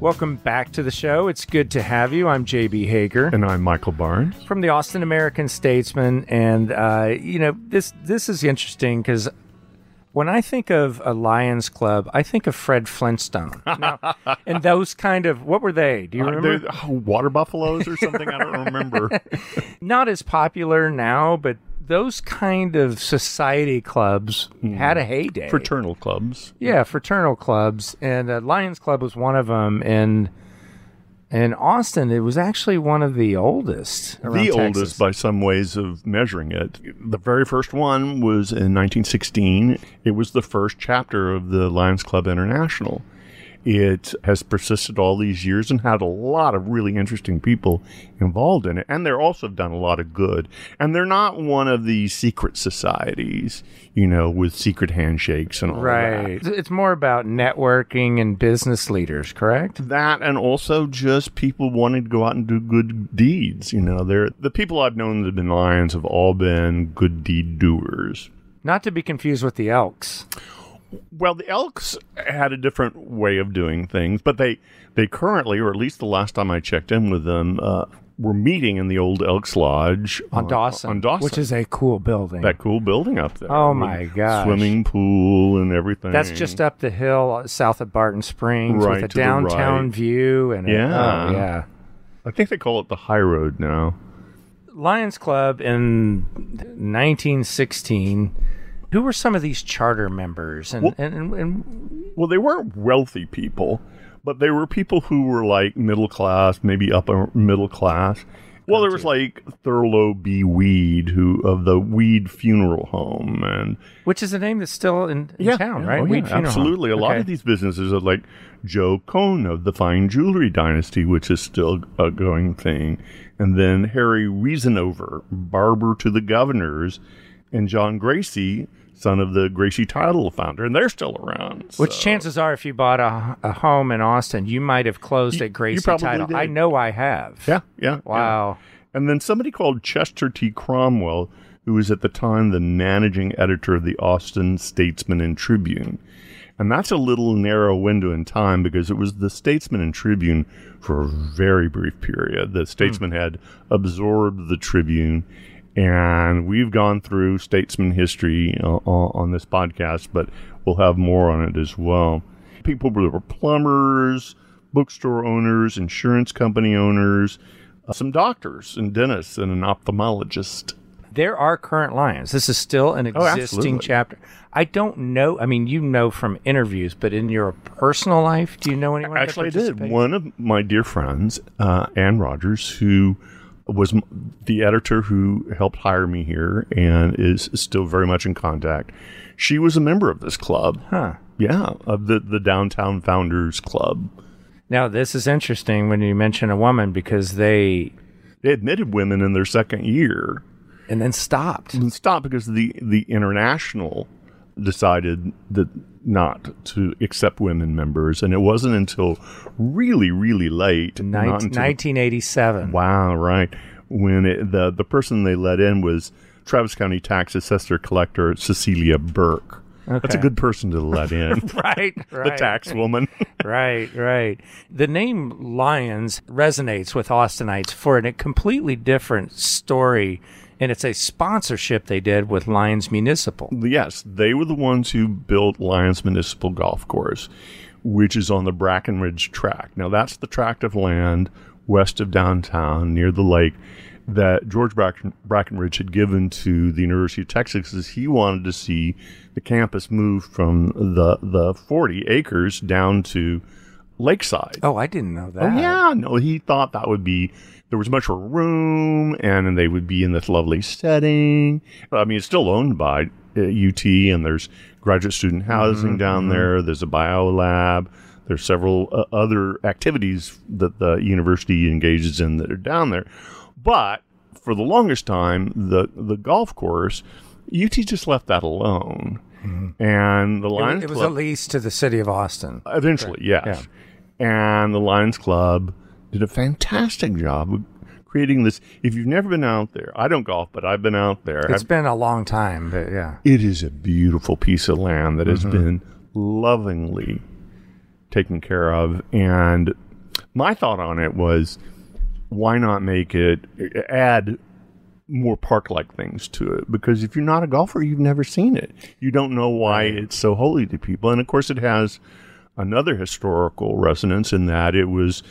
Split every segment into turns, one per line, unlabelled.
Welcome back to the show. It's good to have you. I'm JB Hager
And I'm Michael Barnes.
from the Austin American Statesman, and uh, you know this this is interesting because when I think of a Lions Club, I think of Fred Flintstone. Now, and those kind of what were they? Do you remember?
Uh, they're- oh, water buffaloes or something? I don't remember.
Not as popular now, but those kind of society clubs had a heyday.
Fraternal clubs.
Yeah, fraternal clubs, and uh, Lions Club was one of them. And in Austin, it was actually one of the oldest.
the
Texas.
oldest by some ways of measuring it. The very first one was in 1916. It was the first chapter of the Lions Club International. It has persisted all these years and had a lot of really interesting people involved in it. And they're also done a lot of good. And they're not one of these secret societies, you know, with secret handshakes and all
Right.
that. Right.
It's more about networking and business leaders, correct?
that and also just people wanting to go out and do good deeds. You know, they're the people I've known that have been lions have all been good deed doers.
Not to be confused with the Elks.
Well, the Elks had a different way of doing things, but they they currently, or at least the last time I checked in with them, uh, were meeting in the old Elks Lodge
On
uh,
Dawson,
On Dawson,
which is a cool building.
that cool building up there.
Oh my god!
Swimming pool and everything.
That's just up the hill uh, south of Barton Springs
Right,
with a downtown
right.
view and a,
Yeah.
oh, yeah.
I think they call it the High Road now.
Lions Club in 1916. Who were some of these charter members? And,
Well-
and, and, and
Well, they weren't wealthy people, but they were people who were like middle class, maybe upper middle class. Well, there was like Thurlow B. Weed, who of the Weed Funeral Home, and
which is a name that's still in, in town, right?
oh, yeah,
Weed Funeral Home.
absolutely. A lot of these businesses are like Joe Koen of the Fine Jewelry Dynasty, which is still a going thing, and then Harry Reasonover, barber to the governors, and John Gracy, son of the Gracy Title founder, and they're still around.
Which
so-
chances are, if you bought a, a home in Austin, you might have closed
You-
at
Gracy
Title.
did.
I know I have.
Yeah, yeah. yeah.
Wow.
And then somebody called Chester T. Cromwell, who was at the time the managing editor of the Austin Statesman and Tribune. And that's a little narrow window in time because it was the Statesman and Tribune for a very brief period. The Statesman hmm. had absorbed the Tribune. And we've gone through statesman history uh, on this podcast, but we'll have more on it as well. People were plumbers, bookstore owners, insurance company owners, uh, some doctors and dentists, and an ophthalmologist.
There are current Lions. This is still an
Oh,
existing
absolutely.
chapter. I don't know. I mean, you know from interviews, but in your personal life, do you know anyone? that
Actually, I did. One of my dear friends, uh, Ann Rogers, who was the editor who helped hire me here and is still very much in contact. She was a member of this club.
Huh.
Yeah, of the, the Downtown Founders Club.
Now, this is interesting when you mention a woman because they
They admitted women in their second year
and then stopped.
and stopped because the, the international decided that not to accept women members. And it wasn't until really, really late.
Nin-
until-
1987.
Wow, right. When it, the the person they let in was Travis County tax assessor collector Cecilia Burke. Okay. That's a good person to let in.
Right,
the tax woman.
right, right. The name Lions resonates with Austinites for a completely different story, and it's a sponsorship they did with Lions Municipal.
yes, they were the ones who built Lions Municipal Golf Course, which is on the Brackenridge tract. Now that's the tract of land west of downtown near the lake that George Bracken, Brackenridge had given to the University of Texas as he wanted to see the campus move from the the 40 acres down to Lakeside.
Oh, I didn't know that.
Oh yeah, no, he thought that would be there was much more room, and they would be in this lovely setting. I mean, it's still owned by uh, UT, and there's graduate student housing down there. There's a bio lab. There's several uh, other activities that the university engages in that are down there. But for the longest time, the the golf course, UT just left that alone, and the
It,
Lions
it was
Club
a lease to the city of Austin.
eventually, yes, and the Lions Club did a fantastic job of creating this. If you've never been out there, I don't golf, but I've been out there.
It's
I've-
been a long time, but yeah.
it is a beautiful piece of land that has
Mm-hmm.
been lovingly taken care of. And my thought on it was, why not make it add more park-like things to it? Because if you're not a golfer, you've never seen it. You don't know why it's so holy to people. And of course, it has another historical resonance in that it was.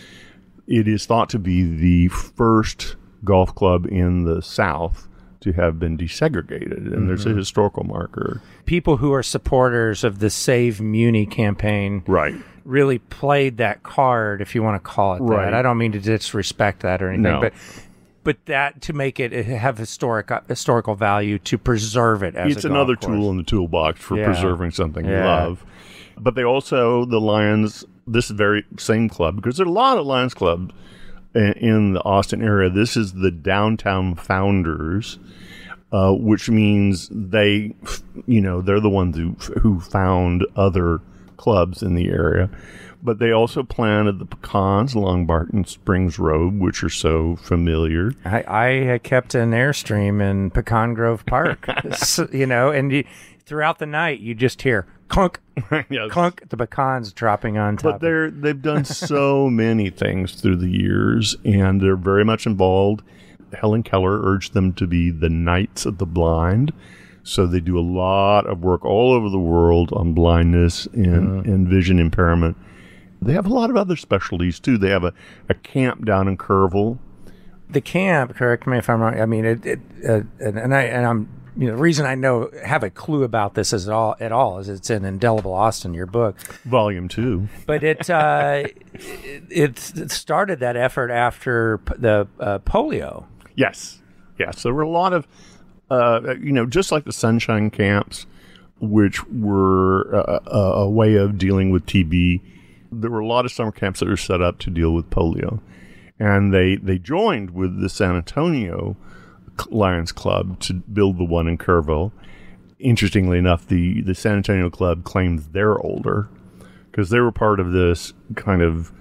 It is thought to be the first golf club in the South to have been desegregated, and there's a
Mm-hmm.
historical marker.
People who are supporters of the Save Muni campaign
Right.
really played that card, if you want to call it
Right.
that. I don't mean to disrespect that or anything,
No.
but but that to make it have historic historical value to preserve it as
It's another
course.
tool in the toolbox for
Yeah.
preserving something you love. But they also, the Lions, this very same club, because there are a lot of Lions clubs in, in the Austin area. This is the Downtown Founders, uh, which means they, you know, they're the ones who, who found other clubs in the area. But they also planted the pecans along Barton Springs Road, which are so familiar.
I, I had kept an airstream in Pecan Grove Park, So, you know, and you, throughout the night you just hear clunk,
Yes.
clunk, the pecans dropping on top.
But they're they've done so many things through the years, and they're very much involved. Helen Keller urged them to be the Knights of the Blind, so they do a lot of work all over the world on blindness and, mm. and vision impairment. They have a lot of other specialties too. They have a, a camp down in Kerrville.
the camp. Correct me if I'm wrong. I mean, it, it uh, and, and I and I'm you know the reason I know have a clue about this is at all at all is it's in Indelible Austin, your book.
Volume two.
But it uh, it, it started that effort after p- the uh, polio.
Yes, yes. There were a lot of, uh, you know, just like the sunshine camps, which were uh, a way of dealing with TB. There were a lot of summer camps that were set up to deal with polio, and they they joined with the San Antonio Lions Club to build the one in Kerrville. Interestingly enough, the the San Antonio Club claims they're older because they were part of this kind of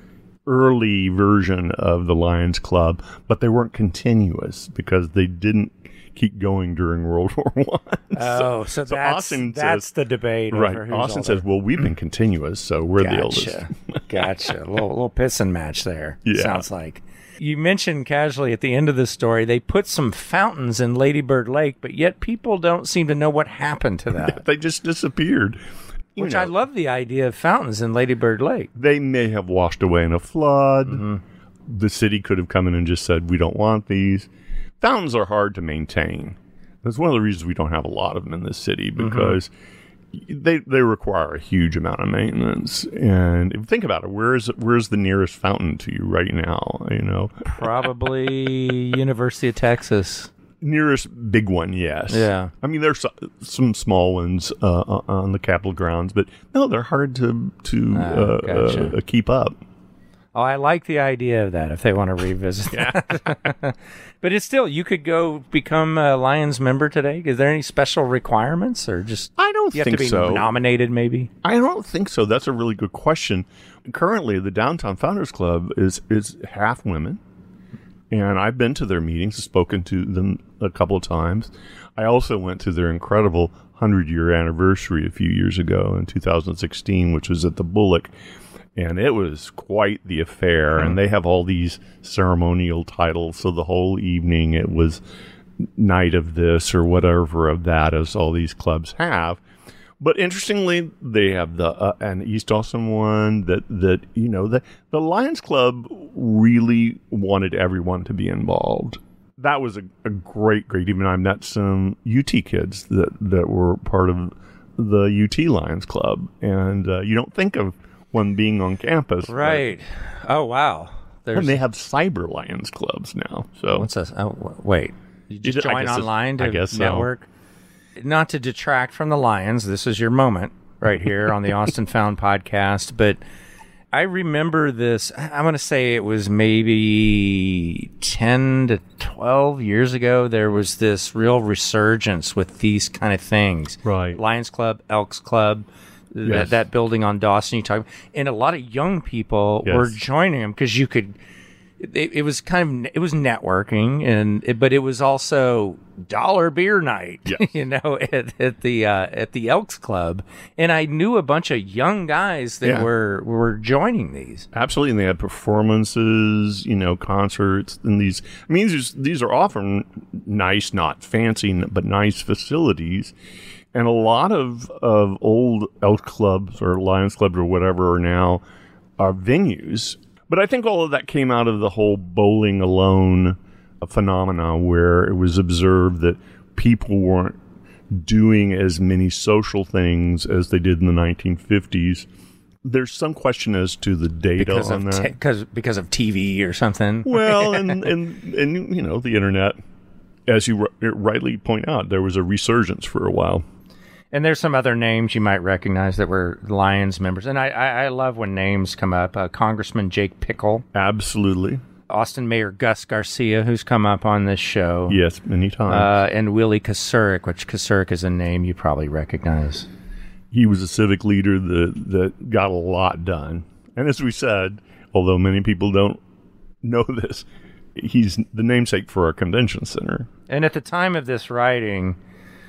early version of the Lions Club, but they weren't continuous because they didn't keep going during World War One.
Oh, so, that's
Austin
that's
says-
the debate. over
right. Austin
older.
says, "Well, we've been continuous, so we're the oldest."
Gotcha. gotcha. A little, little pissing match there.
Yeah.
Sounds like. You mentioned casually at the end of the story, they put some fountains in Ladybird Lake, but yet people don't seem to know what happened to that.
They just disappeared. You
Which
know,
I love the idea of fountains in Ladybird Lake.
They may have washed away in a flood.
Mm-hmm.
The city could have come in and just said, "We don't want these." Fountains are hard to maintain. That's one of the reasons we don't have a lot of them in this city
Mm-hmm.
because they they require a huge amount of maintenance. And if you think about it, where is where's the nearest fountain to you right now? You know,
Probably University of Texas.
Nearest big one, yes.
Yeah.
I mean, there's some small ones uh, on the Capitol grounds, but no, they're hard to to
Ah,
uh,
gotcha.
uh, keep up.
Oh, I like the idea of that if they want to revisit that. but it's still, you could go become a Lions member today. Is there any special requirements or just
I don't
you have
think
to be
so.
nominated maybe?
I don't think so. That's a really good question. Currently, the Downtown Founders Club is is half women, and I've been to their meetings, spoken to them a couple of times. I also went to their incredible hundred year anniversary a few years ago in 2016, which was at the Bullock, and it was quite the affair. And they have all these ceremonial titles, so the whole evening it was night of this or whatever of that, as all these clubs have. But interestingly, they have the uh, an East Austin one that that you know the the Lions Club really wanted everyone to be involved. That was a, a great, great. Even I met some UT kids that that were part of the UT Lions Club, and uh, you don't think of one being on campus, but-
Right. Oh, wow. There's
And they have cyber Lions clubs now. So
What's this? Oh, wait. You just join online to
I guess so.
Not to detract from the Lions. This is your moment right here on the Austin Found podcast. But I remember this. I'm going to say it was maybe 10 to 12 years ago. There was this real resurgence with these kind of things.
Right.
Lions Club, Elks Club,
Yes.
that, that building on Dawson you talk and a lot of young people
Yes.
were joining them because you could it, it was kind of it was networking and it, but it was also dollar beer night
Yes.
you know at, at the uh, at the Elks Club and I knew a bunch of young guys that
Yeah.
were were joining these
Absolutely, and they had performances, you know, concerts, and these. I mean, these these are often nice, not fancy, but nice facilities, and a lot of of old elk clubs or Lions clubs or whatever are now are venues. But I think all of that came out of the whole bowling alone phenomena, where it was observed that people weren't doing as many social things as they did in the 1950s. There's some question as to the data
because
on
of
that.
te- cause, because of TV or something
well, and, and and you know the internet, as you ri- rightly point out, there was a resurgence for a while.
And there's some other names you might recognize that were Lions members. And I, I, I love when names come up. Uh, Congressman Jake Pickle,
Absolutely,
Austin Mayor Gus Garcia, who's come up on this show,
yes, many times.
uh, and Willie Kocurek, which Kocurek is a name you probably recognize.
he was a civic leader that that got a lot done. And as we said, although many people don't know this, he's the namesake for our convention center.
And at the time of this writing,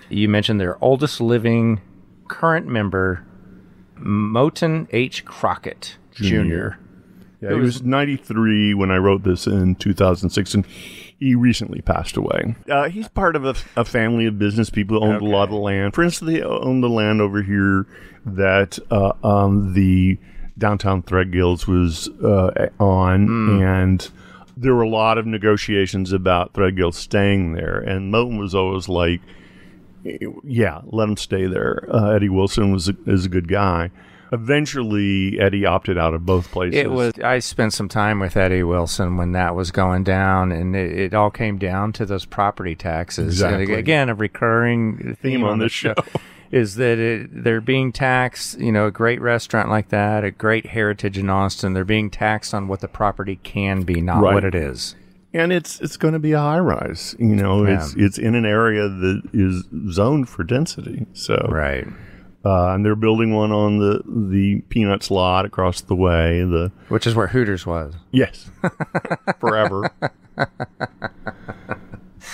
you mentioned their oldest living current member, Moton H. Crockett Jr.
Junior. Yeah, he was 93 when I wrote this in 2006, and he recently passed away. Uh, he's part of a, a family of business people who owned a lot of land. For instance, they owned the land over here that uh, um, the downtown Threadgill's was uh, on, and there were a lot of negotiations about Threadgill's staying there. And Moton was always like, yeah, let him stay there. Uh, Eddie Wilson was a, is a good guy. Eventually, Eddie opted out of both places.
It was. I spent some time with Eddie Wilson when that was going down, and it, it all came down to those property taxes. And
Exactly.
again, a recurring theme,
on
on
this
this show is that it, they're being taxed. You know, a great restaurant like that, a great heritage in Austin, they're being taxed on what the property can be, not
Right.
what it is.
and it's it's going to be a high rise. You know, it's it's in an area that is zoned for density. So
Right.
Uh, and they're building one on the the Peanuts lot across the way. The
Which is where Hooters was.
yes, forever.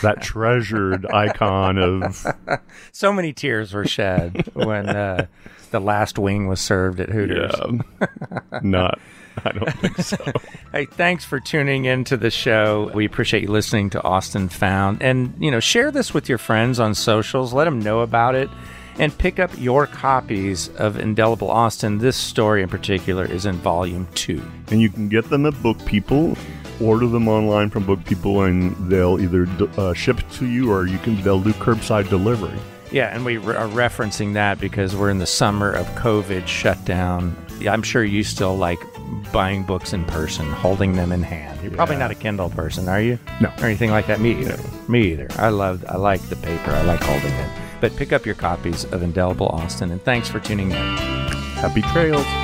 that treasured icon of
So many tears were shed when uh, the last wing was served at Hooters.
yeah, not. I don't think so.
Hey, thanks for tuning into the show. We appreciate you listening to Austin Found. And, you know, share this with your friends on socials. Let them know about it. And pick up your copies of Indelible Austin. This story in particular is in volume two.
and you can get them at Book People. Order them online from Book People, and they'll either uh, ship to you, or you can they'll do curbside delivery.
Yeah, and we re- are referencing that because we're in the summer of COVID shutdown. I'm sure you still like buying books in person, holding them in hand. You're probably
Yeah.
not a Kindle person, are you?
No.
Or anything like that? Me either. Me either. I love, I like the paper. I like holding it. But pick up your copies of Indelible Austin, and thanks for tuning in.
Happy trails.